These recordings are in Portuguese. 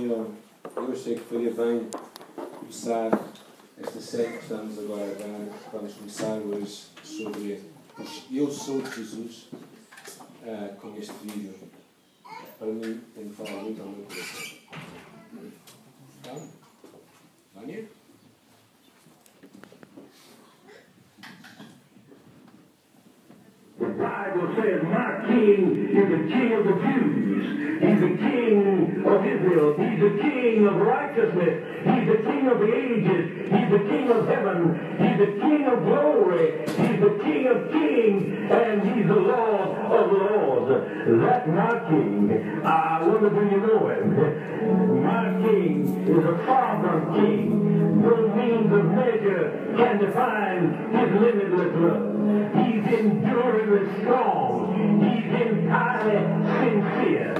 Uh, eu achei que faria bem começar esta série que estamos agora a dar. Vamos começar hoje sobre Eu Sou de Jesus uh, com este vídeo. Para mim, tem falar muito ao meu coração. Então, Vânia? The Bible says, My king is the king of the Jews. He's the king He's the king of righteousness. He's the king of the ages. He's the king of heaven. He's the king of glory. He's the king of kings. And he's the Lord of lords. That's my king. I wonder do you know him? My king is a sovereign king. No means of measure can define his limitless love. He's enduringly strong. He's entirely sincere.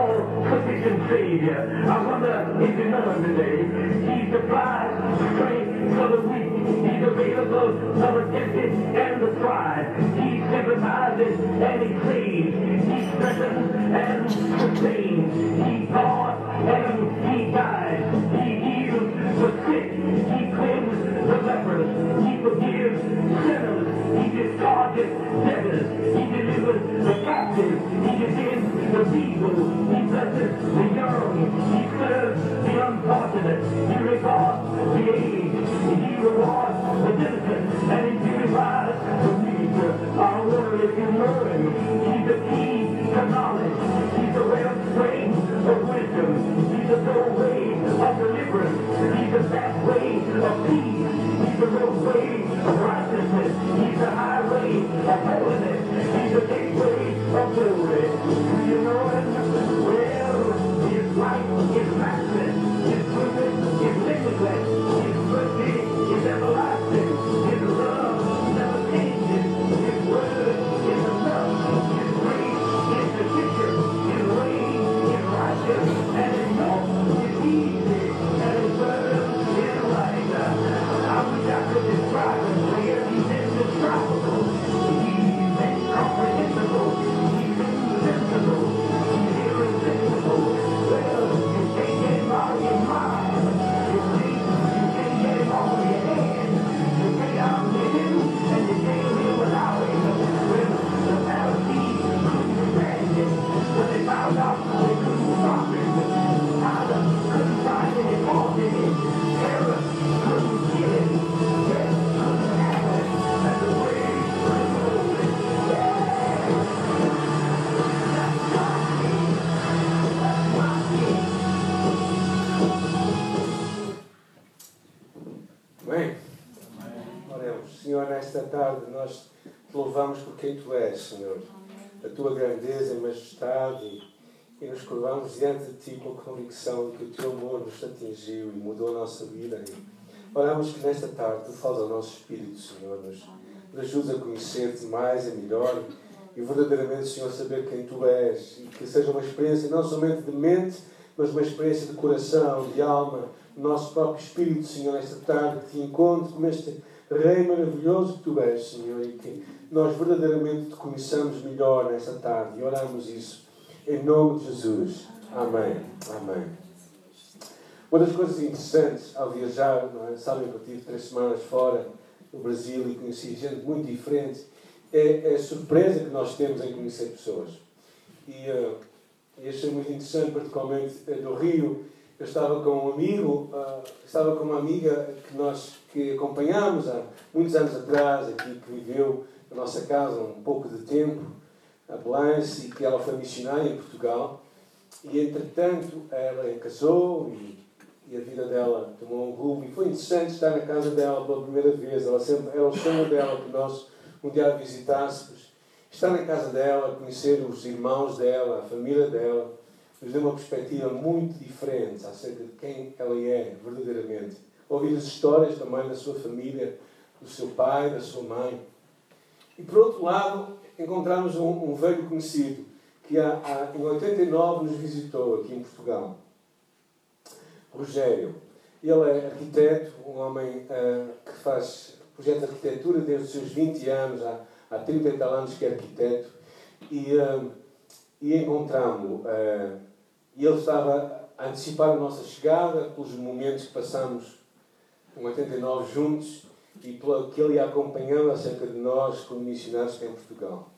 Savior. I wonder if you know him today. He supplies strength for the weak. He's available for the tempted and the tried. He sympathizes and he saves. He strengthens and sustains. He taught and wonder tua grandeza e majestade e, nos curvamos diante de ti com a convicção que o teu amor nos atingiu e mudou a nossa vida. Oramos que nesta tarde tu fales ao nosso espírito, Senhor, nos, ajudes a conhecer-te mais e melhor e verdadeiramente, Senhor, saber quem tu és e que seja uma experiência não somente de mente, mas uma experiência de coração, de alma, nosso próprio espírito, Senhor, nesta tarde, que te encontre como este Rei maravilhoso que tu és, Senhor, e que nós verdadeiramente te conheçamos melhor nesta tarde e oramos isso em nome de Jesus. Amém. Amém. Uma das coisas interessantes ao viajar, não é? sabem que eu tive três semanas fora no Brasil e conheci gente muito diferente, é, a surpresa que nós temos em conhecer pessoas. E, uh, achei muito interessante, particularmente do Rio, eu estava com um amigo, uh, estava com uma amiga que nós que acompanhámos há muitos anos atrás, aqui que viveu na nossa casa um pouco de tempo, a Belance, e que ela foi missionária em Portugal. E entretanto ela casou e, e a vida dela tomou um rumo. E foi interessante estar na casa dela pela primeira vez. Ela sempre, era o sonho dela que nós um dia a visitássemos. Estar na casa dela, conhecer os irmãos dela, a família dela, nos deu uma perspectiva muito diferente acerca de quem ela é verdadeiramente. Ouvir as histórias também da sua família, do seu pai, da sua mãe. E por outro lado, encontramos um, um velho conhecido que há, há, em 89 nos visitou aqui em Portugal. Rogério. Ele é arquiteto, um homem uh, que faz projeto de arquitetura desde os seus 20 anos, há, há 30 e tal anos que é arquiteto, e, uh, e encontramos-lo. Uh, e ele estava a antecipar a nossa chegada, pelos momentos que passamos em 89 juntos, e pelo que ele ia acompanhando acerca de nós como missionários em Portugal.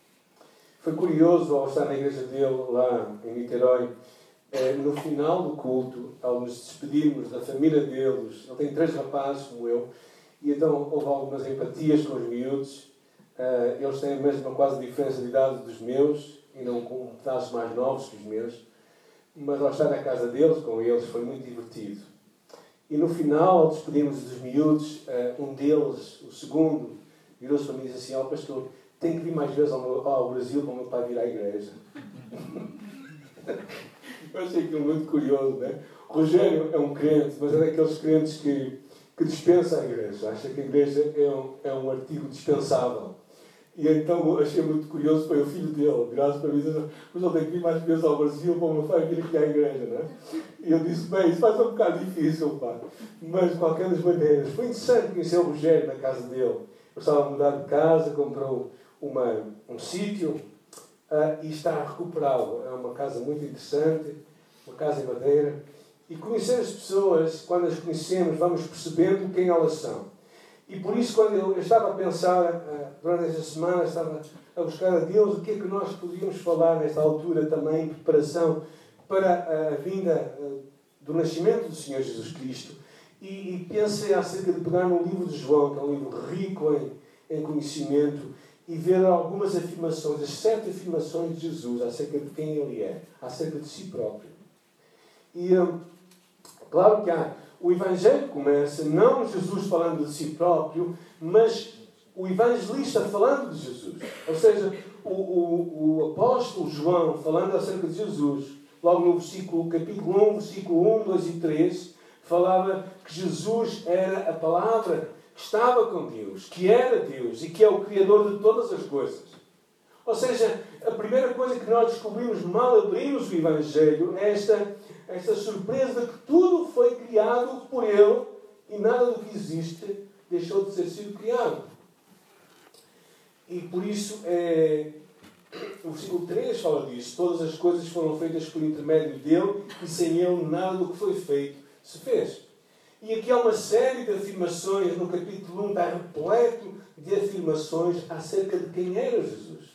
Foi curioso ao estar na igreja dele lá em Niterói, eh, no final do culto, ao nos despedirmos da família deles, ele tem três rapazes como eu, e então houve algumas empatias com os miúdos. Eh, eles têm a mesma quase diferença de idade dos meus, e não com pedaços mais novos que os meus. Mas ao estar na casa deles, com eles, foi muito divertido. E no final, ao despedirmos dos miúdos, eh, um deles, o segundo, virou-se para mim e disse assim: Ó oh, pastor, tem que vir mais vezes ao, meu, ao Brasil para o meu pai vir à igreja. Eu achei aquilo muito curioso, né? Rogério é um crente, mas é daqueles crentes que, que dispensa a igreja. Acha que a igreja é um, é um artigo dispensável. E então achei muito curioso, foi o filho dele, graças para mim, mas ele tem que vir mais vezes ao Brasil para o meu pai vir aqui à igreja, não é? E eu disse, bem, isso vai ser um bocado difícil, pá. Mas, de qualquer das maneiras, foi interessante conhecer o Rogério na casa dele. Eu estava a mudar de casa, comprou uma, um sítio, uh, e está a recuperá-lo. É uma casa muito interessante, uma casa em madeira. E conhecer as pessoas, quando as conhecemos, vamos percebendo quem elas são. E por isso, quando eu, estava a pensar, uh, durante esta semana, estava a buscar a Deus o que é que nós podíamos falar nesta altura também, em preparação para a vinda uh, do nascimento do Senhor Jesus Cristo. E, e pensei acerca de pegar no livro de João, que é um livro rico em, em conhecimento, e ver algumas afirmações, as sete afirmações de Jesus acerca de quem ele é, acerca de si próprio. E hum, claro que há, o Evangelho começa não Jesus falando de si próprio, mas o evangelista falando de Jesus. Ou seja, o, o, o apóstolo João falando acerca de Jesus, logo no versículo, capítulo 1, versículo 1, 2 e 3, falava que Jesus era a palavra que estava com Deus, que era Deus e que é o Criador de todas as coisas. Ou seja, a primeira coisa que nós descobrimos mal abrimos o Evangelho é esta, esta surpresa que tudo foi criado por Ele e nada do que existe deixou de ser sido criado. E por isso, é, o versículo 3 fala disso. Todas as coisas foram feitas por intermédio dele e sem ele nada do que foi feito se fez. E aqui há uma série de afirmações, no capítulo 1 está repleto de afirmações acerca de quem era Jesus.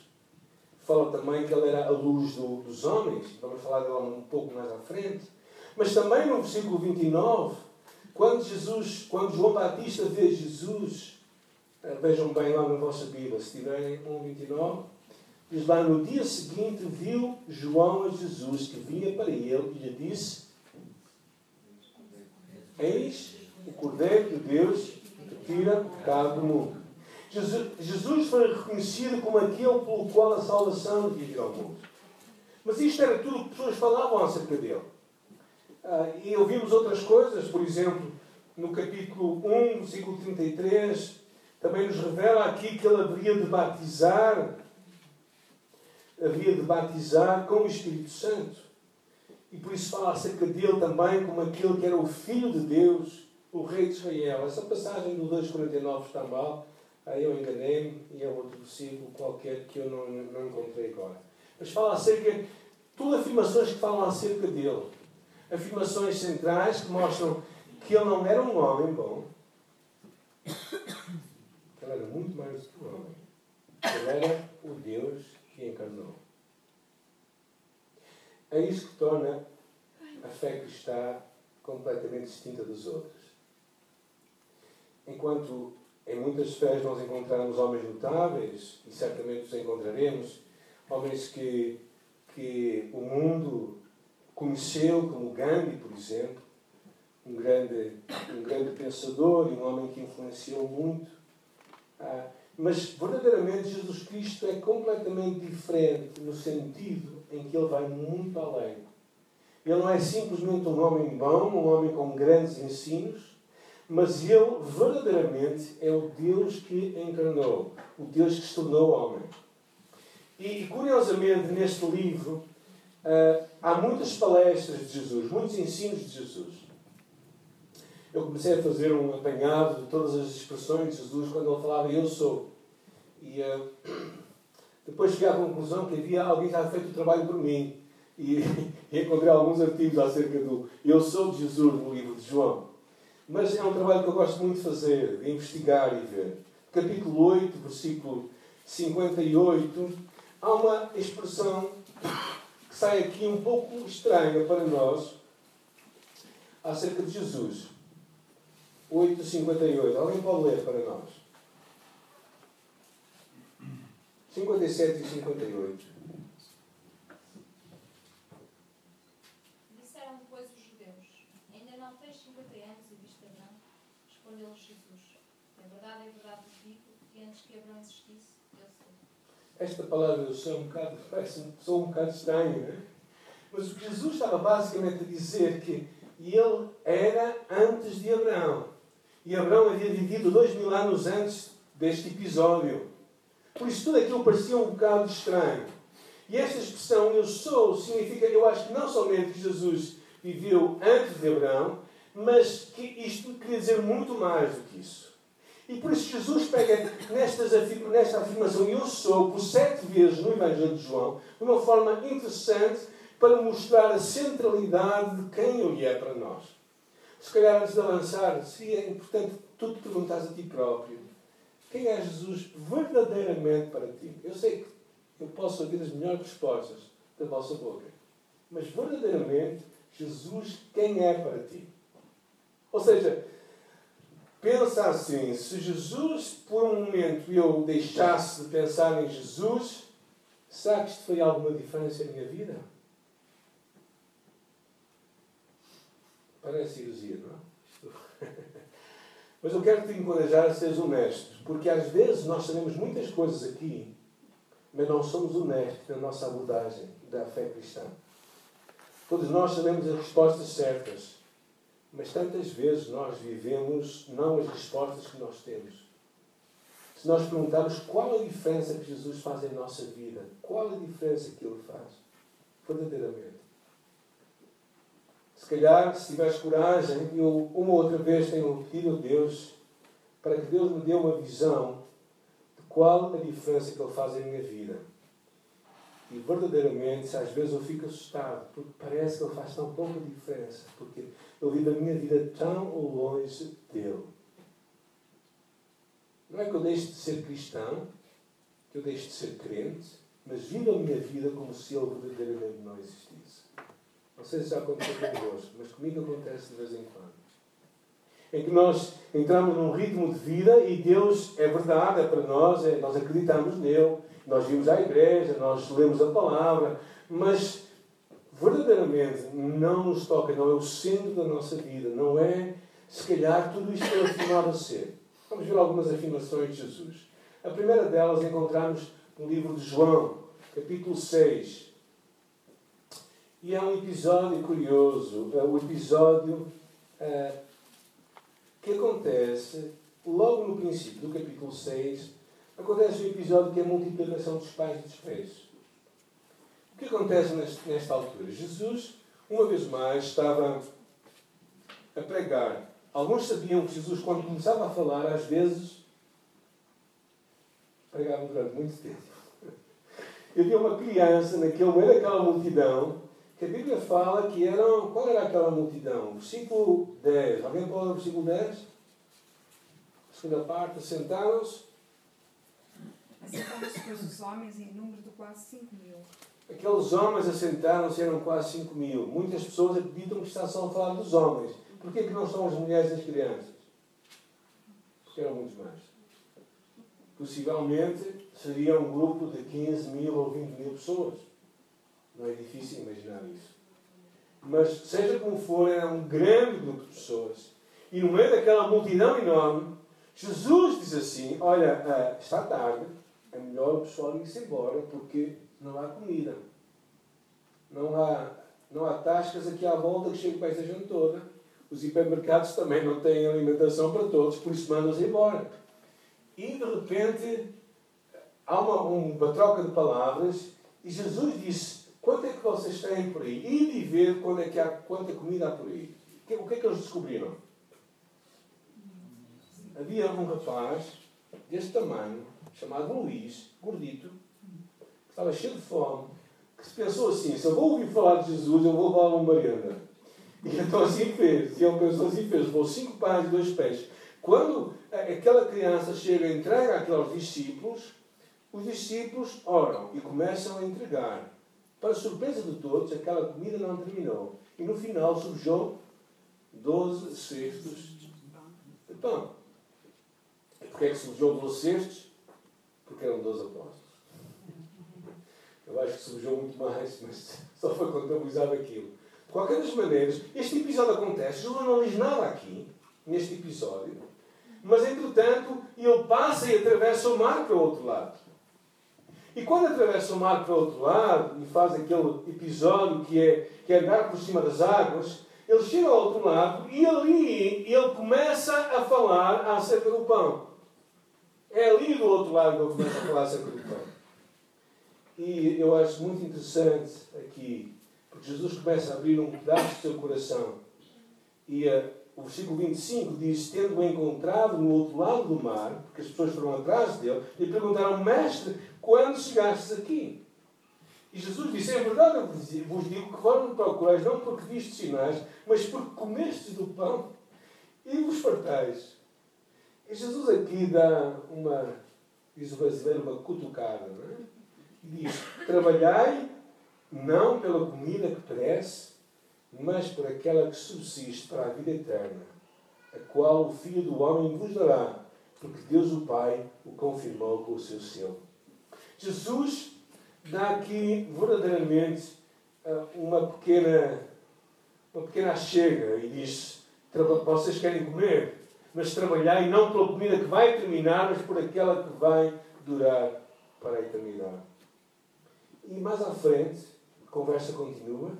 Fala também que ele era a luz do, dos homens, vamos falar dela um pouco mais à frente. Mas também no versículo 29, quando Jesus, quando João Batista vê Jesus, eh, vejam bem lá na vossa Bíblia, se tiverem 1,29, diz lá, no dia seguinte viu João a Jesus que vinha para ele e lhe disse, Eis o Cordeiro de Deus que tira o pecado do mundo. Jesus foi reconhecido como aquele pelo qual a salvação devia ao mundo. Mas isto era tudo que pessoas falavam acerca dele. Ah, e ouvimos outras coisas, por exemplo, no capítulo 1, versículo 33, também nos revela aqui que ele haveria de batizar, haveria de batizar com o Espírito Santo. E por isso fala acerca dele também como aquele que era o Filho de Deus, o Rei de Israel. Essa passagem do 2,49 está mal. Aí eu enganei-me e é outro versículo qualquer que eu não, não encontrei agora. Mas fala acerca, tudo afirmações que falam acerca dele. Afirmações centrais que mostram que ele não era um homem bom. Ele era muito mais do que um homem. Ele era o Deus que encarnou. É isso que torna a fé cristã completamente distinta dos outros. Enquanto em muitas fés nós encontramos homens notáveis, e certamente os encontraremos, homens que, que o mundo conheceu, como Gandhi, por exemplo, um grande, um grande pensador e um homem que influenciou muito. Ah, mas verdadeiramente Jesus Cristo é completamente diferente no sentido em que ele vai muito além. Ele não é simplesmente um homem bom, um homem com grandes ensinos, mas ele verdadeiramente é o Deus que encarnou, o Deus que se tornou homem. E curiosamente neste livro uh, há muitas palestras de Jesus, muitos ensinos de Jesus. Eu comecei a fazer um apanhado de todas as expressões de Jesus quando ele falava Eu sou. E uh, depois cheguei à conclusão que havia alguém que já feito o trabalho por mim. E encontrei alguns artigos acerca do Eu sou de Jesus no livro de João. Mas é um trabalho que eu gosto muito de fazer, de investigar e ver. Capítulo 8, versículo 58, há uma expressão que sai aqui um pouco estranha para nós acerca de Jesus. 8,58. Alguém pode ler para nós? 57 e 58. Disseram depois os judeus: Ainda não tens 50 anos e viste Abraão? Respondeu-lhes Jesus: É verdade, é verdade vos digo que Abraão existisse. Esta palavra eu sou um bocado, parece sou um bocado estranho, não é? Mas o que Jesus estava basicamente a dizer que ele era antes de Abraão. E Abraão havia vivido dois mil anos antes deste episódio. Por isso tudo aquilo parecia um bocado estranho. E esta expressão, eu sou, significa, eu acho que não somente que Jesus viveu antes de Abraão, mas que isto queria dizer muito mais do que isso. E por isso Jesus pega nestas, nesta afirmação, eu sou, por sete vezes no Evangelho de João, de uma forma interessante para mostrar a centralidade de quem Ele é para nós. Se calhar antes de avançar, seria importante tu te perguntares a ti próprio quem é Jesus verdadeiramente para ti? Eu sei que eu posso ouvir as melhores respostas da vossa boca, mas verdadeiramente, Jesus, quem é para ti? Ou seja, pensa assim: se Jesus, por um momento, eu deixasse de pensar em Jesus, será que isto foi alguma diferença na minha vida? Parece heresia, não é? Mas eu quero te encorajar a seres honesto, porque às vezes nós sabemos muitas coisas aqui, mas não somos honestos na nossa abordagem da fé cristã. Todos nós sabemos as respostas certas, mas tantas vezes nós vivemos não as respostas que nós temos. Se nós perguntarmos qual a diferença que Jesus faz em nossa vida, qual a diferença que Ele faz, verdadeiramente. Se calhar, se tiveres coragem, eu uma outra vez tenho pedido a Deus para que Deus me dê uma visão de qual a diferença que Ele faz em minha vida. E verdadeiramente, às vezes eu fico assustado, porque parece que Ele faz tão pouca diferença, porque eu vivo a minha vida tão longe dele. Não é que eu deixe de ser cristão, que eu deixe de ser crente, mas vivo a minha vida como se Ele verdadeiramente não existisse. Não sei se já aconteceu convosco, mas comigo acontece de vez em quando. Em que nós entramos num ritmo de vida e Deus é verdade, é para nós, é, nós acreditamos nele, nós vimos à igreja, nós lemos a palavra, mas verdadeiramente não nos toca, não é o centro da nossa vida, não é, se calhar, tudo isto que é afirmado a ser. Vamos ver algumas afirmações de Jesus. A primeira delas encontramos no livro de João, capítulo 6, e é um episódio curioso, é o episódio é, que acontece logo no princípio do capítulo 6, acontece um episódio que é a multiplicação dos pais e dos peixes. Que acontece nesta altura? Jesus, uma vez mais, estava a pregar. Alguns sabiam que Jesus, quando começava a falar, às vezes pregava durante muito tempo. Havia uma criança naquele meio daquela multidão que a Bíblia fala que eram. Qual era aquela multidão? Versículo 10. Alguém pode ler o versículo 10? Segunda parte. Assentaram-se. Assentaram-se os homens em número de quase 5 mil. Aqueles homens assentaram-se eram quase 5 mil. Muitas pessoas acreditam que está só a falar dos homens. Porquê que não são as mulheres e as crianças? Porque eram muitos mais. Possivelmente seria um grupo de 15 mil ou 20 mil pessoas. Não é difícil imaginar isso. mas seja como for, era um grande grupo de pessoas. E no meio daquela multidão enorme, Jesus diz assim: Olha, ah, está tarde, é melhor o pessoal ir-se embora porque não há comida. Não há, não há tascas aqui à volta que cheguem para essa gente toda. Os hipermercados também não têm alimentação para todos, por isso mandam-se embora. E de repente há uma, uma troca de palavras e Jesus disse: Quanto é que vocês têm por aí? E de ver quando é que há, quanta comida há por aí. O que é que eles descobriram? Havia um rapaz deste tamanho, chamado Luís, gordito, estava cheio de fome, que se pensou assim: se eu vou ouvir falar de Jesus, eu vou levar uma mariana. E então assim fez. E ele pensou assim: fez, levou cinco pães e dois peixes. Quando aquela criança chega e entrega àqueles discípulos, os discípulos oram e começam a entregar. Para surpresa de todos, aquela comida não terminou. E no final surgiu 12 cestos de pão. E porquê é que surgiu 12 cestos? Porque eram 12 apóstolos. Eu acho que surgiu muito mais, mas só foi contabilizado aquilo. De qualquer das maneiras, este episódio acontece. Jesus não diz nada aqui, neste episódio. Mas, entretanto, ele passa e atravessa o mar para o outro lado. E quando atravessa o mar para o outro lado e faz aquele episódio que é, que é andar por cima das águas, ele chega ao outro lado e ali ele começa a falar acerca do pão. É ali do outro lado que ele começa a falar acerca do pão. E eu acho muito interessante aqui, porque Jesus começa a abrir um pedaço do seu coração. E uh, o versículo 25 diz: Tendo-o encontrado no outro lado do mar, porque as pessoas foram atrás dele, e perguntaram: Mestre, quando chegastes aqui? E Jesus disse: É verdade, eu vos digo que foram procurar não porque viste sinais, mas porque comestes do pão e vos fartais. E Jesus aqui dá uma, diz o brasileiro, uma cutucada, não é? E diz: Trabalhai não pela comida que perece, mas por aquela que subsiste para a vida eterna, a qual o Filho do Homem vos dará, porque Deus o Pai o confirmou com o seu selo. Jesus dá aqui verdadeiramente eh, uma pequena, uma pequena chega e diz: Vocês querem comer, mas trabalhai não pela comida que vai terminar, mas por aquela que vai durar para a eternidade. E mais à frente, a conversa continua.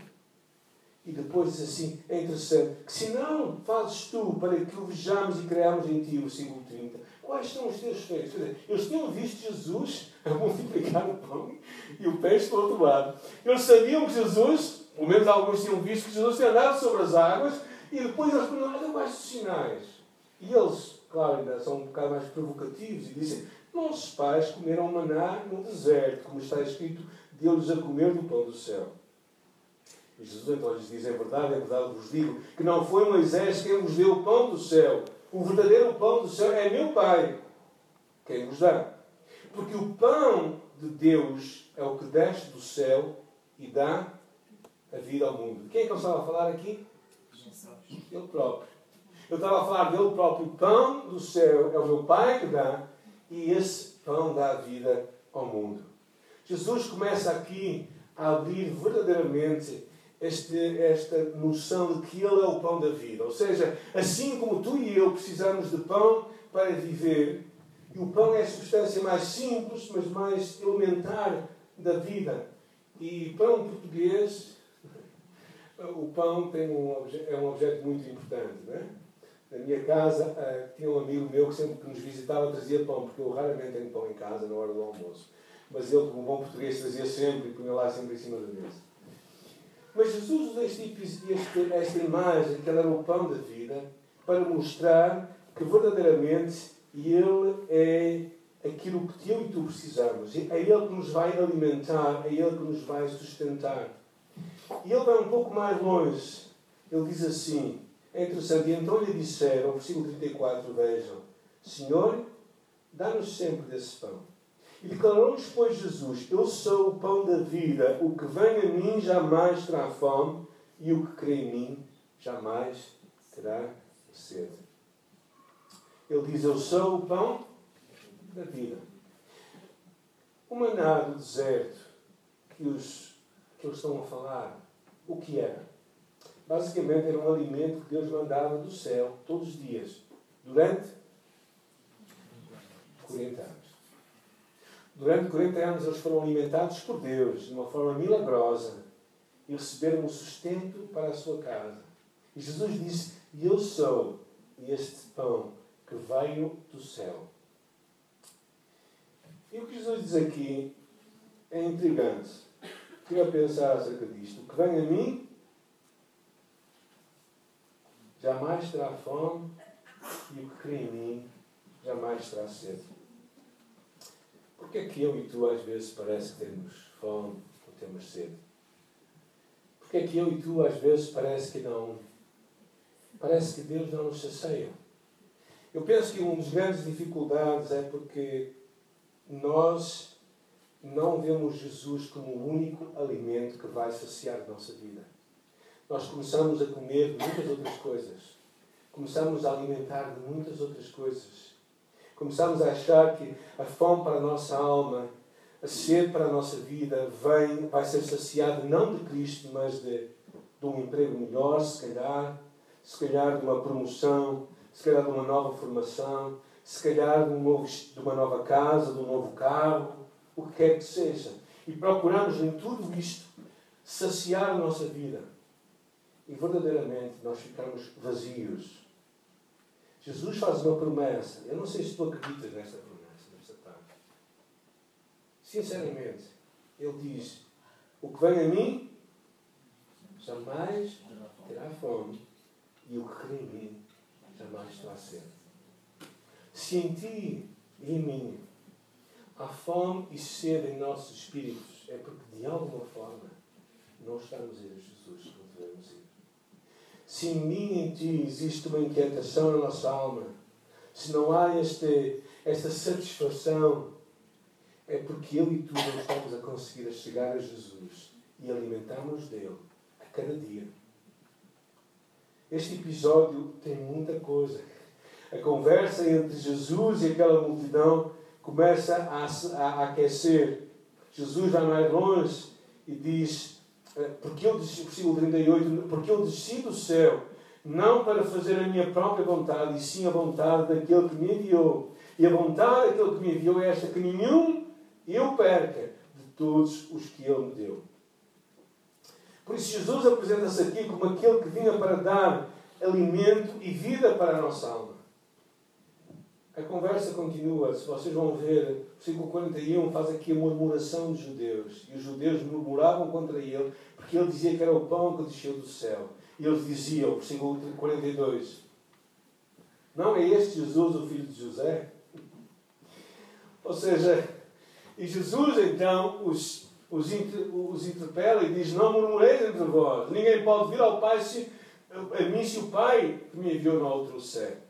E depois diz assim, é interessante, que se não fazes tu para que o vejamos e creamos em ti, o versículo 30, quais são os teus feitos? Quer dizer, eles tinham visto Jesus a multiplicar o pão e o peixe do outro lado. Eles sabiam que Jesus, pelo menos alguns tinham visto que Jesus tinha andado sobre as águas e depois eles perguntaram, olha mais sinais. E eles, claro, ainda são um bocado mais provocativos e dizem, nossos pais comeram maná no deserto, como está escrito, deu-lhes a comer do pão do céu. E Jesus então lhes diz, é verdade, é verdade, vos digo, que não foi Moisés quem vos deu o pão do céu. O verdadeiro pão do céu é meu Pai, quem vos dá. Porque o pão de Deus é o que desce do céu e dá a vida ao mundo. Quem é que eu estava a falar aqui? Ele próprio. Eu estava a falar dele próprio. O pão do céu é o meu Pai que dá e esse pão dá a vida ao mundo. Jesus começa aqui a abrir verdadeiramente este, esta noção de que Ele é o pão da vida. Ou seja, assim como tu e eu precisamos de pão para viver, e o pão é a substância mais simples, mas mais elementar da vida. E pão português, o pão tem um, é um objeto muito importante. Não é? Na minha casa, uh, tinha um amigo meu que sempre que nos visitava trazia pão, porque eu raramente tenho pão em casa na hora do almoço. Mas ele, como bom português, trazia sempre e punha lá sempre em cima da mesa. Mas Jesus usa este, este, esta imagem, que ele era o pão da vida, para mostrar que verdadeiramente Ele é aquilo que eu e tu precisamos. É Ele que nos vai alimentar, é Ele que nos vai sustentar. E Ele vai um pouco mais longe. Ele diz assim, é interessante, e então lhe disseram, versículo 34, vejam, Senhor, dá-nos sempre desse pão. E declarou-lhes, pois, Jesus: Eu sou o pão da vida, o que vem a mim jamais terá fome, e o que crê em mim jamais terá sede. Ele diz: Eu sou o pão da vida. O maná do deserto que, os, que eles estão a falar, o que era? basicamente era um alimento que Deus mandava do céu todos os dias, durante 40 anos. Durante 40 anos eles foram alimentados por Deus de uma forma milagrosa e receberam o sustento para a sua casa. E Jesus disse: Eu sou este pão que veio do céu. E o que Jesus diz aqui é intrigante. Estive a pensar acerca disto. O que vem a mim jamais terá fome e o que crê em mim jamais terá sede. Porque é que eu e tu às vezes parece que temos fome ou temos sede? Porque é que eu e tu às vezes parece que não parece que Deus não nos sacia? Eu penso que uma das grandes dificuldades é porque nós não vemos Jesus como o único alimento que vai saciar a nossa vida. Nós começamos a comer muitas outras coisas. Começamos a alimentar de muitas outras coisas. Começamos a achar que a fome para a nossa alma, a sede para a nossa vida, vem, vai ser saciada não de Cristo, mas de, de um emprego melhor, se calhar, se calhar de uma promoção, se calhar de uma nova formação, se calhar de, um novo, de uma nova casa, de um novo carro, o que quer que seja. E procuramos em tudo isto saciar a nossa vida. E verdadeiramente nós ficamos vazios. Jesus faz uma promessa. Eu não sei se tu acreditas nesta promessa, nesta tarde. Sinceramente, Ele diz: O que vem a mim jamais terá fome, e o que crê em mim jamais terá sede. Se em ti e em mim há fome e sede em nossos espíritos, é porque de alguma forma não estamos a Jesus como devemos ir. Se em mim e em ti existe uma inquietação na nossa alma, se não há este, esta satisfação, é porque eu e tu não estamos a conseguir chegar a Jesus e alimentarmos dele a cada dia. Este episódio tem muita coisa. A conversa entre Jesus e aquela multidão começa a, a, a aquecer. Jesus vai mais longe e diz: Porque eu desci, versículo 38, porque eu desci do céu, não para fazer a minha própria vontade, e sim a vontade daquele que me enviou. E a vontade daquele que me enviou é esta: que nenhum eu perca de todos os que ele me deu. Por isso, Jesus apresenta-se aqui como aquele que vinha para dar alimento e vida para a nossa alma. A conversa continua, se vocês vão ver, versículo 41 faz aqui a murmuração dos judeus. E os judeus murmuravam contra ele, porque ele dizia que era o pão que desceu do céu. E eles diziam, versículo 42, não é este Jesus o filho de José? Ou seja, e Jesus então os, os, os interpela e diz: Não murmureis entre vós, ninguém pode vir ao Pai se, a mim se o Pai que me enviou não o trouxer.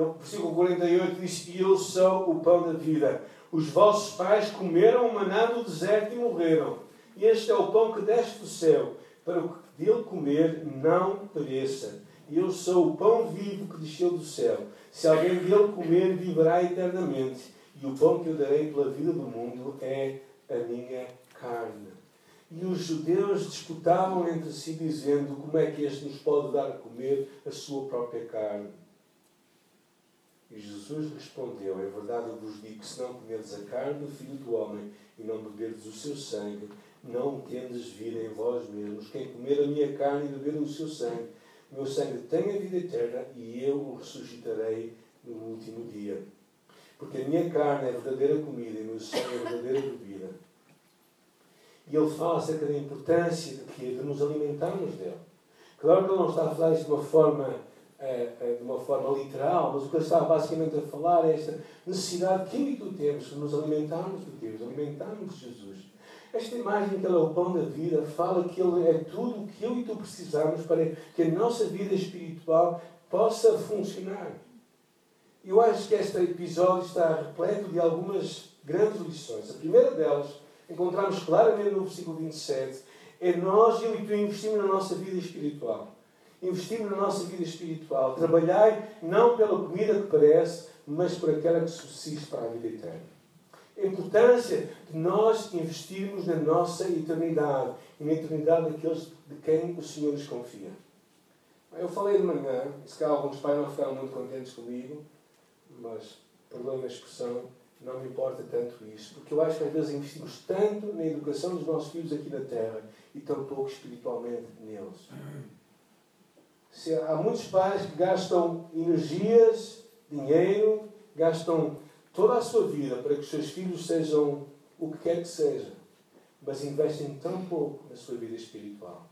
O versículo 48 diz: E eu sou o pão da vida. Os vossos pais comeram o maná do deserto e morreram. E este é o pão que desce do céu, para o que dele comer não pereça. E eu sou o pão vivo que desceu do céu. Se alguém dele comer, viverá eternamente. E o pão que eu darei pela vida do mundo é a minha carne. E os judeus disputavam entre si, dizendo: Como é que este nos pode dar a comer a sua própria carne? E Jesus respondeu: É verdade, eu vos digo que se não comerdes a carne do Filho do Homem e não beberdes o seu sangue, não tendes vida em vós mesmos. Quem comer a minha carne e beber o seu sangue, meu sangue tem a vida eterna e eu o ressuscitarei no último dia. Porque a minha carne é verdadeira comida e o meu sangue é verdadeira bebida. E ele fala acerca da importância de, que, de nos alimentarmos dele. Claro que ele não está a falar isto de uma forma é, é, de uma forma literal, mas o que ele está basicamente a falar é esta necessidade que eu e tu temos de nos alimentarmos de Deus, alimentarmos de Jesus. Esta imagem que ele é o pão da vida fala que ele é tudo o que eu e tu precisamos para que a nossa vida espiritual possa funcionar. Eu acho que este episódio está repleto de algumas grandes lições. A primeira delas, encontramos claramente no versículo 27, é nós, eu e tu, investimos na nossa vida espiritual investimos na nossa vida espiritual. Trabalhai não pela comida que parece, mas por aquela que subsiste para a vida eterna. A importância de nós investirmos na nossa eternidade e na eternidade daqueles de quem o Senhor nos confia. Eu falei de manhã, e se calhar alguns pais não ficaram muito contentes comigo, mas, perdoem a expressão, não me importa tanto isso, porque eu acho que às vezes investimos tanto na educação dos nossos filhos aqui na Terra e tão pouco espiritualmente neles. Há muitos pais que gastam energias, dinheiro, gastam toda a sua vida para que os seus filhos sejam o que quer que seja, mas investem tão pouco na sua vida espiritual.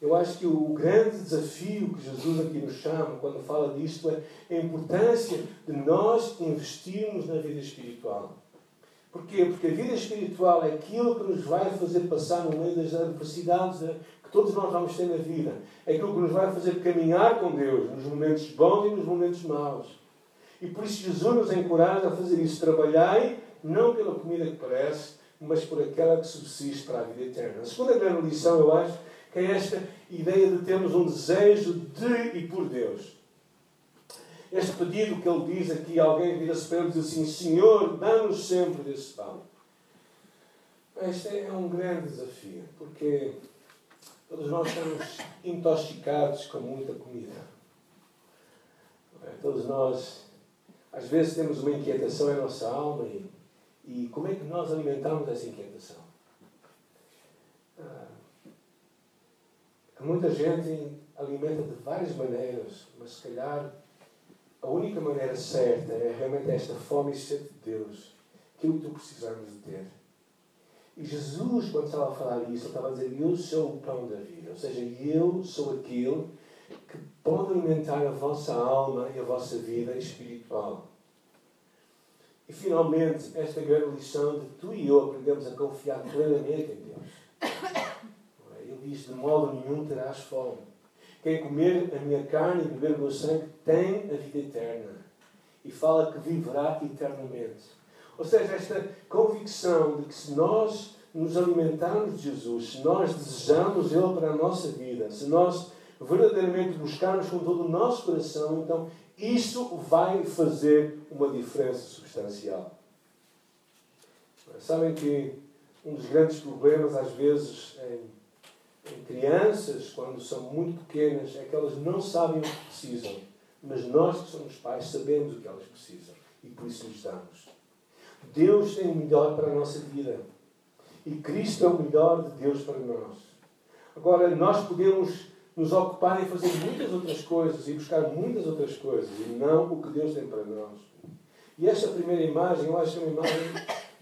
Eu acho que o grande desafio que Jesus aqui nos chama, quando fala disto, é a importância de nós investirmos na vida espiritual. Porquê? Porque a vida espiritual é aquilo que nos vai fazer passar no meio das adversidades que todos nós vamos ter na vida. É aquilo que nos vai fazer caminhar com Deus nos momentos bons e nos momentos maus. E por isso Jesus nos encoraja a fazer isso. Trabalhai não pela comida que parece, mas por aquela que subsiste para a vida eterna. A segunda grande lição, eu acho, que é esta ideia de termos um desejo de e por Deus. Este pedido que ele diz aqui, alguém vira-se para ele e diz assim: Senhor, dá-nos sempre desse pão. Este é um grande desafio, porque todos nós estamos intoxicados com muita comida. Todos nós, às vezes, temos uma inquietação em nossa alma e, e como é que nós alimentamos essa inquietação? Ah, muita gente alimenta de várias maneiras, mas se calhar a única maneira certa é realmente esta fome e sede de Deus, aquilo que tu precisamos de ter. E Jesus, quando estava a falar isso, estava a dizer: Eu sou o pão da vida. Ou seja, eu sou aquele que pode alimentar a vossa alma e a vossa vida espiritual. E finalmente, esta grande lição de tu e eu aprendemos a confiar plenamente em Deus. Ele diz: De modo nenhum terás fome. Quem comer a minha carne e beber o meu sangue tem a vida eterna. E fala que viverá eternamente. Ou seja, esta convicção de que se nós nos alimentarmos de Jesus, se nós desejamos Ele para a nossa vida, se nós verdadeiramente buscarmos com todo o nosso coração, então isso vai fazer uma diferença substancial. Sabem que um dos grandes problemas, às vezes, em, em crianças, quando são muito pequenas, é que elas não sabem o que precisam. Mas nós que somos pais sabemos o que elas precisam e por isso lhes damos. Deus tem o melhor para a nossa vida. E Cristo é o melhor de Deus para nós. Agora, nós podemos nos ocupar em fazer muitas outras coisas e buscar muitas outras coisas e não o que Deus tem para nós. E esta primeira imagem, eu acho uma imagem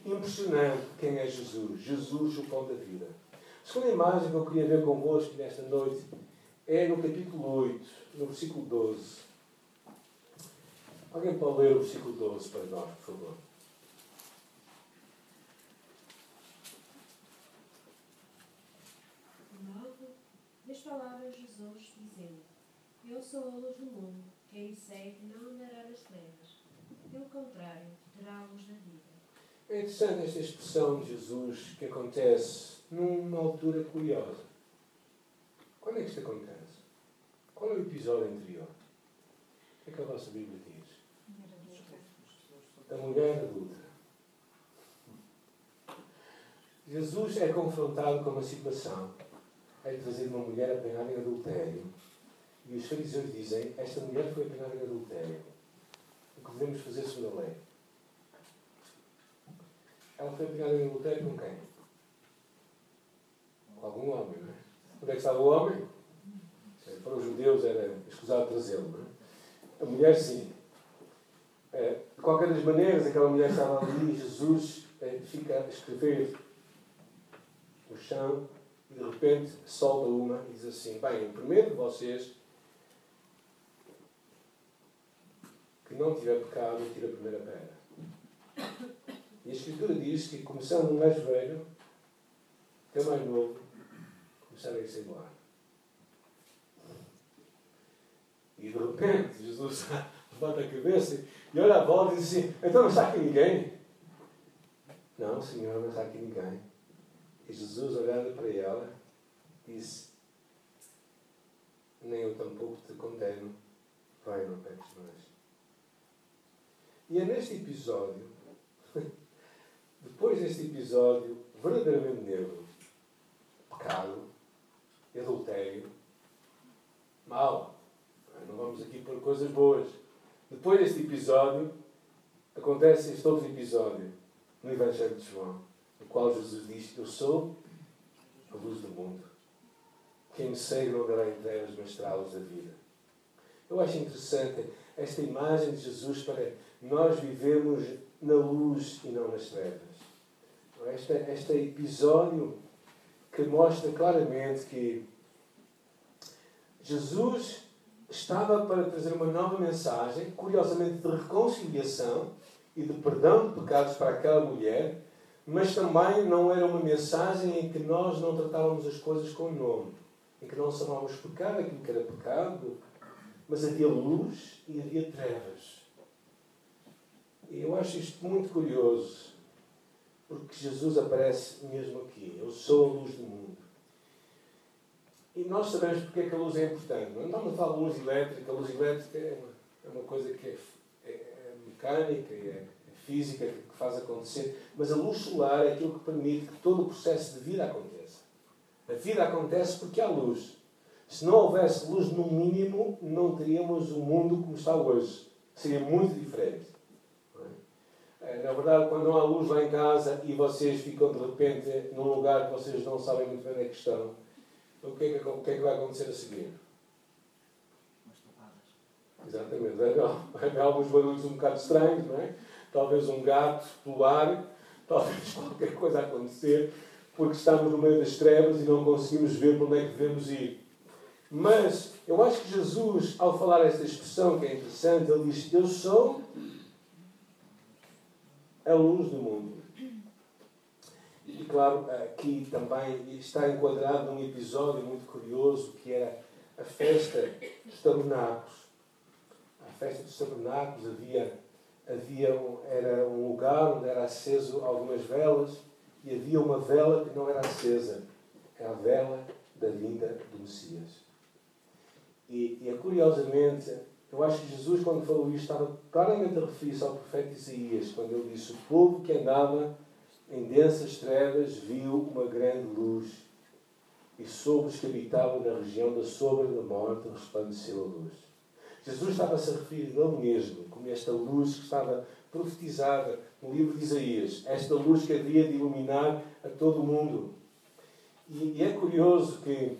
impressionante quem é Jesus. Jesus, o pão da vida. A segunda imagem que eu queria ver convosco nesta noite é no capítulo 8, no versículo 12. Alguém pode ler o versículo 12 para nós, por favor? Falava Jesus, dizendo: Eu sou a luz do mundo. Quem segue não andará nas trevas. Pelo contrário, terá a luz da vida. É interessante esta expressão de Jesus que acontece numa altura curiosa. Quando é que isto acontece? Qual é o episódio anterior? O que é que a vossa Bíblia diz? Da mulher adulta. Jesus é confrontado com uma situação é trazer uma mulher apanhada em adultério. E os fariseus dizem: Esta mulher foi apanhada em adultério. O que devemos fazer segundo a lei? Ela foi apanhada em adultério com quem? Com algum homem, não é? Onde é que estava o homem? Para os judeus era escusado trazê-lo, não é? A mulher, sim. É, de qualquer das maneiras, aquela mulher estava ali e Jesus é, fica a escrever no chão de repente solta uma e diz assim: Bem, o primeiro de vocês que não tiver pecado, tira a primeira pedra. E a Escritura diz que, começando no mais velho até mais novo, começaram a ir embora. E de repente, Jesus levanta a cabeça e olha à volta e diz assim: Então não está aqui ninguém? Não, Senhor, não está aqui ninguém. E Jesus, olhando para ela, disse: Nem eu tampouco te condeno, vai, não peques mais. E é neste episódio depois deste episódio verdadeiramente negro, pecado, adultério, mal, não vamos aqui por coisas boas. Depois deste episódio, acontece este outro episódio no Evangelho de João, qual Jesus diz: Eu sou a luz do mundo. Quem me segue não andará em trevas, mas terá a da vida. Eu acho interessante esta imagem de Jesus para nós vivemos na luz e não nas trevas. Este, este episódio que mostra claramente que Jesus estava para trazer uma nova mensagem, curiosamente de reconciliação e de perdão de pecados para aquela mulher, mas também não era uma mensagem em que nós não tratávamos as coisas com o nome, em que não chamávamos pecado aquilo que era pecado, mas havia luz e havia trevas. E eu acho isto muito curioso, porque Jesus aparece mesmo aqui. Eu sou a luz do mundo. E nós sabemos porque é que a luz é importante. Não estamos a falar de luz elétrica. A luz elétrica é uma, é uma coisa que é, é, é mecânica é, física que faz acontecer. Mas a luz solar é aquilo que permite que todo o processo de vida aconteça. A vida acontece porque há luz. Se não houvesse luz, no mínimo, não teríamos o mundo como está hoje. Seria muito diferente. É? Na verdade, quando não há luz lá em casa e vocês ficam de repente num lugar que vocês não sabem muito bem onde é que estão, o que é que, o que, é que vai acontecer a seguir? Exatamente. Vai haver alguns barulhos um bocado estranhos, não é? Talvez um gato pular, talvez qualquer coisa acontecer, porque estamos no meio das trevas e não conseguimos ver para onde é que devemos ir. Mas eu acho que Jesus, ao falar esta expressão que é interessante, ele diz: Eu sou a luz do mundo. E claro, aqui também está enquadrado num episódio muito curioso que era a festa dos tabernáculos. A festa dos tabernáculos havia, havia um, era um lugar onde era aceso algumas velas e havia uma vela que não era acesa. É a vela da vinda do Messias. E, e curiosamente, eu acho que Jesus, quando falou isto, estava claramente a referir-se ao profeta Isaías, quando ele disse: O povo que andava em densas trevas viu uma grande luz, e sobre os que habitavam na região da sombra da morte resplandeceu a luz. Jesus estava-se a referir a ele mesmo, como esta luz que estava profetizada no livro de Isaías, esta luz que havia de iluminar a todo o mundo. E, e é curioso que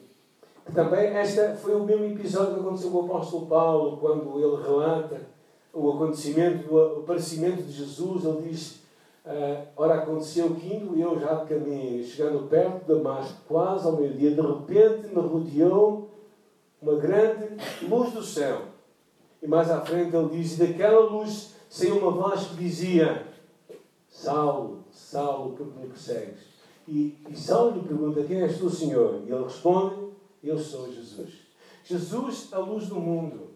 também esta foi o mesmo episódio que aconteceu com o apóstolo Paulo, quando ele relata o acontecimento, o aparecimento de Jesus, ele diz, uh, ora aconteceu que indo eu já de caminho, chegando perto de Damasco, quase ao meio-dia, de repente me rodeou uma grande luz do céu. E mais à frente ele diz, e daquela luz saiu uma voz que dizia, Saulo, Saulo, que me persegues? E, e Saulo lhe pergunta, quem és tu, Senhor? E ele responde, eu sou Jesus. Jesus, a luz do mundo.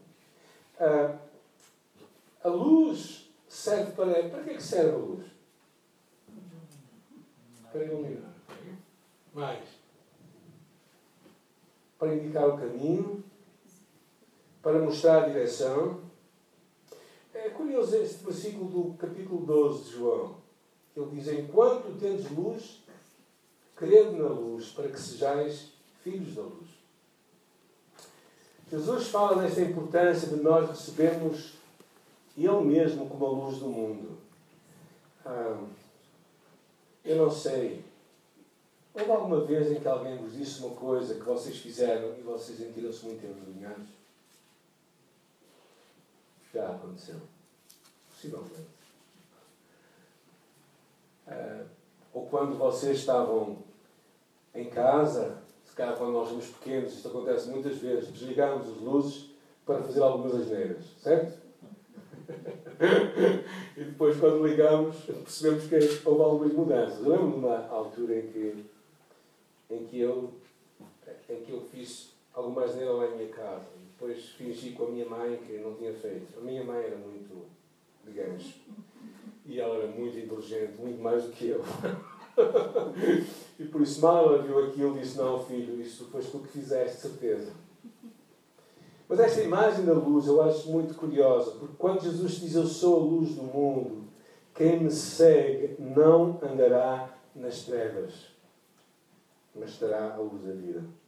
Uh, a luz serve para. Para que, é que serve a luz? Para iluminar. Mais. Para indicar o caminho. Para mostrar a direção. É curioso este versículo do capítulo 12 de João. Ele diz: Enquanto tendes luz, crede na luz, para que sejais filhos da luz. Jesus fala nesta importância de nós recebermos Ele mesmo como a luz do mundo. Ah, eu não sei. Houve alguma vez em que alguém vos disse uma coisa que vocês fizeram e vocês sentiram-se muito envergonhados? Já aconteceu. Possivelmente. Ah, ou quando vocês estavam em casa se calhar quando nós somos pequenos, isto acontece muitas vezes, desligamos as luzes para fazer algumas asneiras, certo? e depois, quando ligamos, percebemos que houve algumas mudanças. Eu lembro-me de uma altura em que, em, que eu, em que eu fiz alguma asneira lá em minha casa. Depois fingi com a minha mãe que não tinha feito. A minha mãe era muito, digamos, e ela era muito inteligente, muito mais do que eu. e por isso mal ela viu aquilo e disse, não filho, isso foi tu que fizeste, certeza. Mas esta imagem da luz eu acho muito curiosa, porque quando Jesus diz eu sou a luz do mundo, Quem me segue não andará nas trevas, mas terá a luz da vida.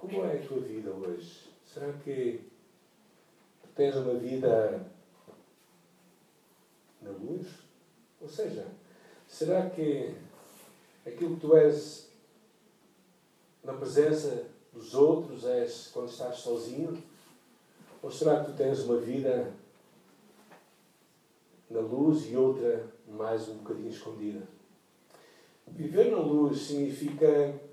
Como é a tua vida hoje? Será que tens uma vida na luz? Ou seja, será que aquilo que tu és na presença dos outros és quando estás sozinho? Ou será que tu tens uma vida na luz e outra mais um bocadinho escondida? Viver na luz significa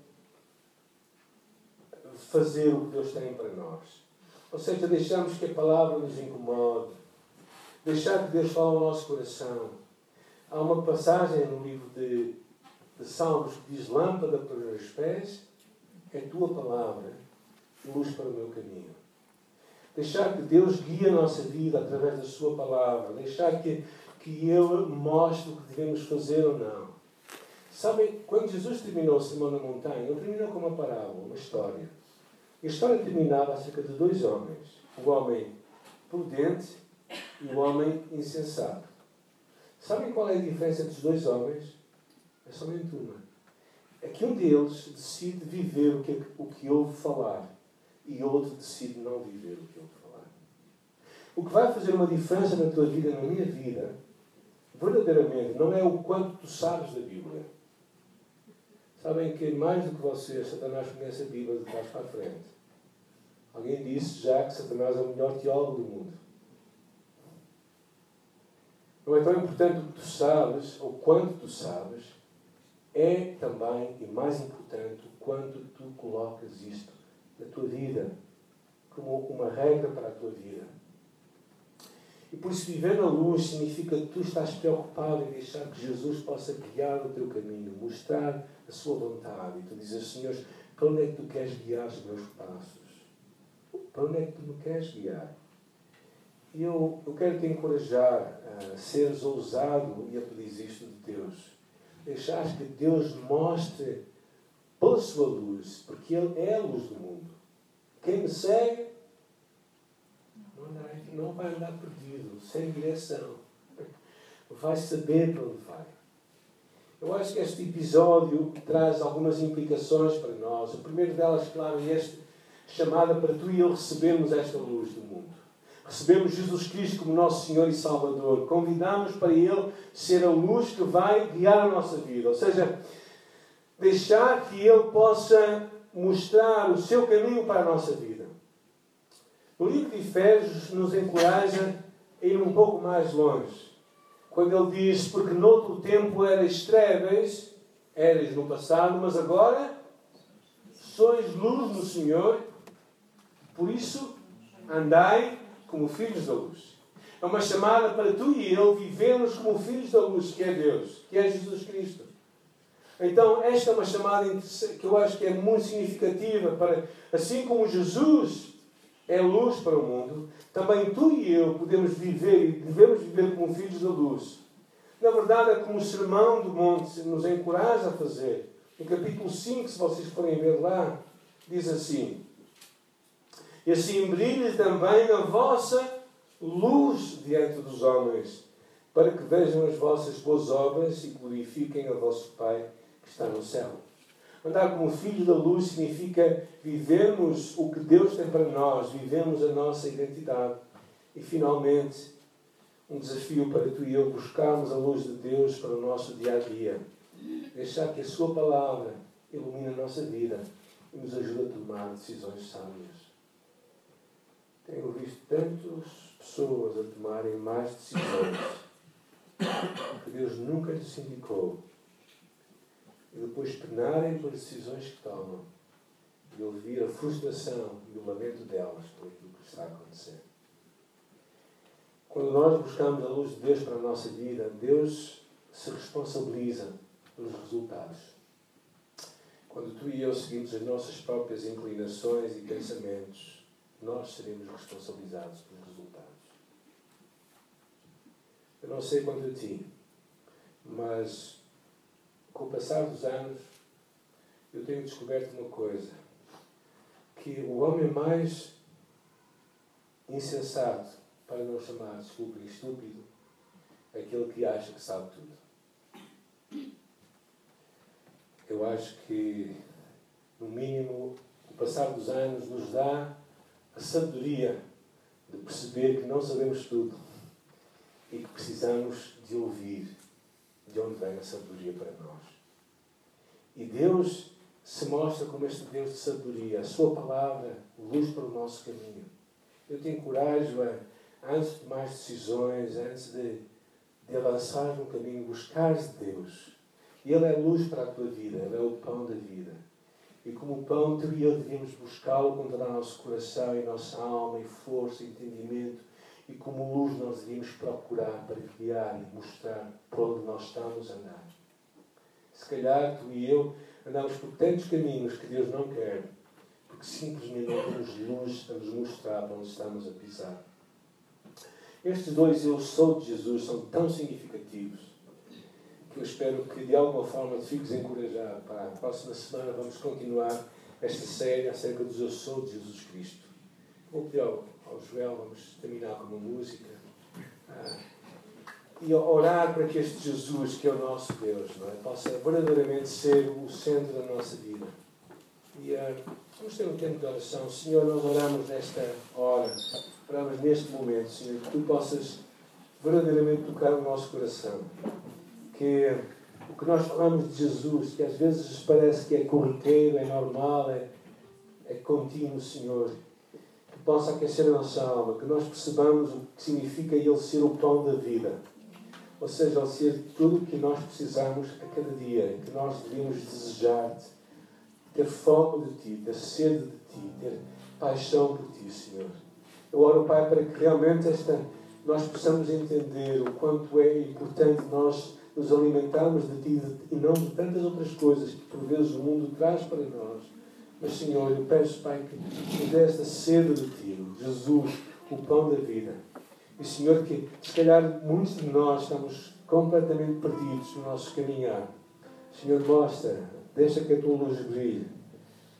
fazer o que Deus tem para nós. Ou seja, deixamos que a palavra nos incomode, deixar que Deus fale ao nosso coração. Há uma passagem no livro de, de Salmos que diz: Lâmpada para os meus pés é tua palavra, luz para o meu caminho. Deixar que Deus guie a nossa vida através da Sua palavra. Deixar que, que Ele mostre o que devemos fazer ou não. Sabem, quando Jesus terminou o Sermão na Montanha, não terminou com uma parábola, uma história. A história terminava acerca de dois homens. O homem prudente e o homem insensato. Sabem qual é a diferença entre os dois homens? É somente uma. É que um deles decide viver o que, o que ouve falar e outro decide não viver o que ouve falar. O que vai fazer uma diferença na tua vida, na minha vida, verdadeiramente, não é o quanto tu sabes da Bíblia. Sabem que mais do que vocês, Satanás conhece a Bíblia de trás para a frente. Alguém disse já que Satanás é o melhor teólogo do mundo. Não é tão importante o que tu sabes, ou quanto tu sabes, é também, e mais importante, o quanto tu colocas isto na tua vida, como uma regra para a tua vida. E por isso, viver na luz significa que tu estás preocupado em deixar que Jesus possa guiar o teu caminho, mostrar a sua vontade. E tu dizes, Senhor, para onde é que tu queres guiar os meus passos? Para onde é que tu me queres guiar? E eu, eu quero te encorajar a seres ousado e aprendiz isto de Deus. Deixares que Deus mostre pela sua luz, porque Ele é a luz do mundo. Quem me segue não vai andar perdido, sem direção. Vai saber para onde vai. Eu acho que este episódio traz algumas implicações para nós. O primeiro delas, claro, é este chamada para tu e eu recebermos esta luz do mundo. Recebemos Jesus Cristo como nosso Senhor e Salvador. Convidamos para Ele ser a luz que vai guiar a nossa vida. Ou seja, deixar que Ele possa mostrar o seu caminho para a nossa vida. O livro de Efésios nos encoraja a ir um pouco mais longe. Quando ele diz, porque noutro tempo eras trevas, eras no passado, mas agora sois luz no Senhor, por isso andai como filhos da luz. É uma chamada para tu e eu vivermos como filhos da luz, que é Deus, que é Jesus Cristo. Então, esta é uma chamada que eu acho que é muito significativa para, assim como Jesus é luz para o mundo, também tu e eu podemos viver e devemos viver como filhos da luz. Na verdade, é como o Sermão do Monte nos encoraja a fazer. No capítulo 5, se vocês forem ver lá, diz assim: E assim brilhe também a vossa luz diante dos homens, para que vejam as vossas boas obras e glorifiquem a vosso Pai que está no céu. Andar como filhos da luz significa vivermos o que Deus tem para nós, vivemos a nossa identidade. E finalmente, um desafio para tu e eu buscarmos a luz de Deus para o nosso dia a dia. Deixar que a Sua palavra ilumine a nossa vida e nos ajude a tomar decisões sábias. Tenho visto tantas pessoas a tomarem mais decisões que Deus nunca lhes indicou e depois penarem pelas decisões que tomam e ouvir a frustração e o lamento delas por aquilo que está a acontecer. Quando nós buscamos a luz de Deus para a nossa vida, Deus se responsabiliza pelos resultados. Quando tu e eu seguimos as nossas próprias inclinações e pensamentos, nós seremos responsabilizados pelos resultados. Eu não sei quanto a ti, mas com o passar dos anos, eu tenho descoberto uma coisa: que o homem mais insensato, para não chamar, desculpem, estúpido, aquele que acha que sabe tudo. Eu acho que, no mínimo, o passar dos anos nos dá a sabedoria de perceber que não sabemos tudo e que precisamos de ouvir de onde vem a sabedoria para nós. E Deus se mostra como este Deus de sabedoria, a Sua palavra, luz para o nosso caminho. Eu te encorajo a, antes de mais decisões, antes de, de avançar no caminho, buscar de Deus. Ele é luz para a tua vida, Ele é o pão da vida. E como pão, tu e eu devemos buscá-lo com todo o nosso coração e nossa alma, e força, e entendimento. E como luz, nós devemos procurar para guiar e mostrar para onde nós estamos a andar. Se calhar tu e eu andamos por tantos caminhos que Deus não quer, porque simplesmente não temos luz a nos mostrar para onde estamos a pisar. Estes dois eu sou de Jesus são tão significativos que eu espero que de alguma forma te fiques encorajado. Para a próxima semana vamos continuar esta série acerca dos eu sou de Jesus Cristo. Vou pedir ao, Joel, vamos terminar com uma música. Ah, e orar para que este Jesus, que é o nosso Deus, não é? possa verdadeiramente ser o centro da nossa vida. E uh, vamos ter um tempo de oração. Senhor, nós oramos nesta hora, oramos neste momento, Senhor, que tu possas verdadeiramente tocar o nosso coração. Que o que nós falamos de Jesus, que às vezes parece que é corriqueiro, é normal, é, é contínuo, Senhor, possa aquecer a nossa alma, que nós percebamos o que significa Ele ser o pão da vida ou seja, ao ser tudo o que nós precisamos a cada dia, que nós devemos desejar-te, ter fome de ti, ter sede de ti, ter paixão por ti, Senhor. Eu oro, Pai, para que realmente esta, nós possamos entender o quanto é importante nós nos alimentarmos de ti e não de tantas outras coisas que por vezes o mundo traz para nós. Mas, Senhor, eu peço, Pai, que nos dê esta sede de ti, Jesus, o pão da vida e, Senhor, que se calhar muitos de nós estamos completamente perdidos no nosso caminhar. Senhor, mostra, deixa que a tua luz brilhe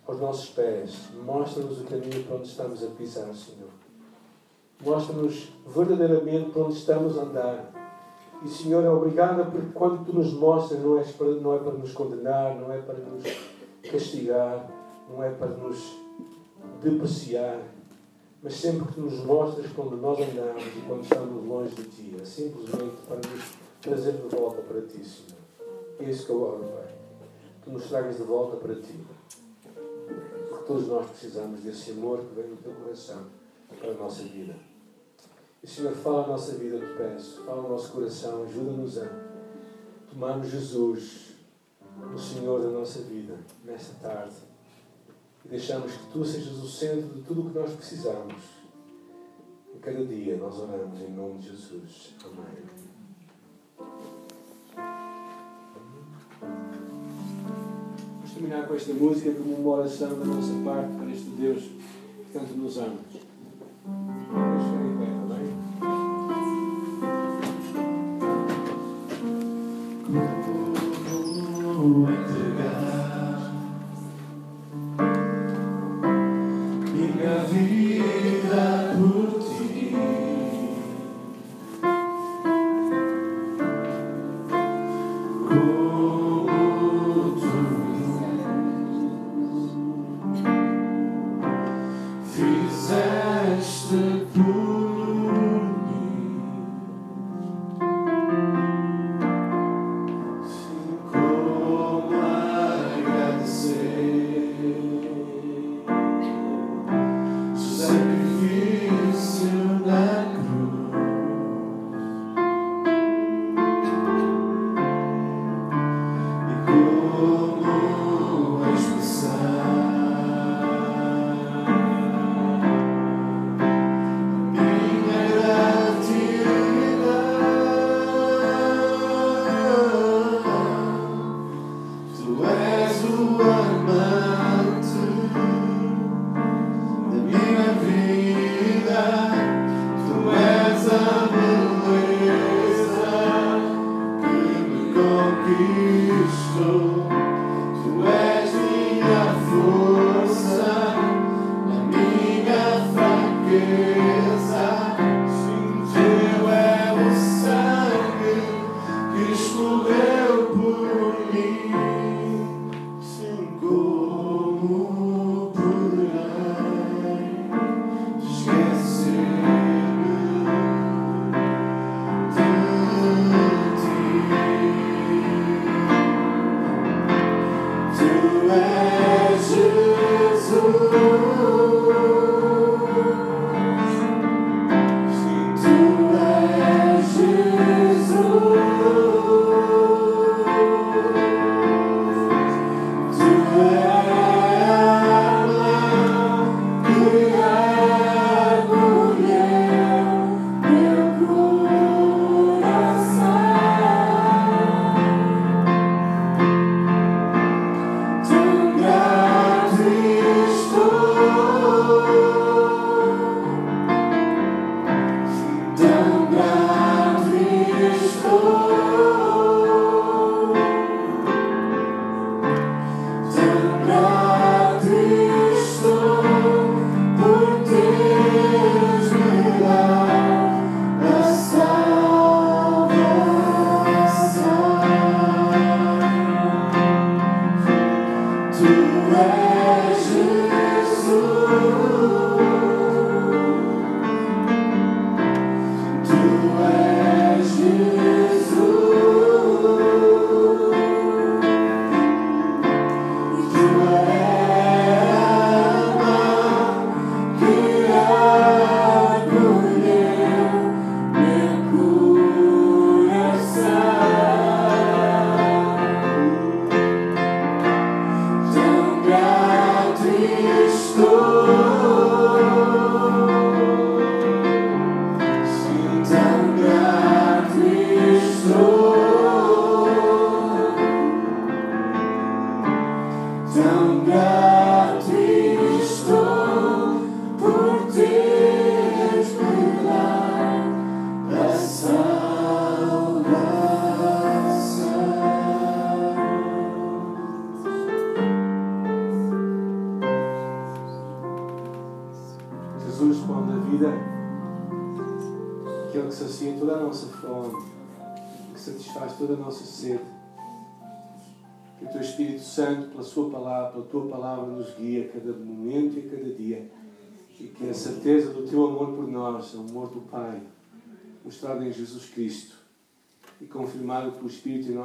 aos nossos pés. Mostra-nos o caminho para onde estamos a pisar, Senhor. Mostra-nos verdadeiramente para onde estamos a andar. E, Senhor, é obrigada porque quando tu nos mostras, não é, para, não é para nos condenar, não é para nos castigar, não é para nos depreciar mas sempre que nos mostras quando nós andamos e quando estamos longe de Ti, é simplesmente para nos trazer de volta para Ti, Senhor. É isso que eu oro, Pai. Tu nos tragas de volta para Ti. Porque todos nós precisamos desse amor que vem do Teu coração para a nossa vida. E, Senhor, fala a nossa vida, te peço. Fala o nosso coração, ajuda-nos a tomarmos Jesus, o Senhor da nossa vida, nesta tarde deixamos que Tu sejas o centro de tudo o que nós precisamos. E cada dia nós oramos em nome de Jesus. Amém. Vamos terminar com esta música como uma oração da nossa parte para este Deus que tanto nos ama.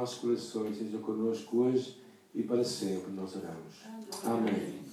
Nossos corações, seja connosco hoje e para sempre. Nós oramos. Amém.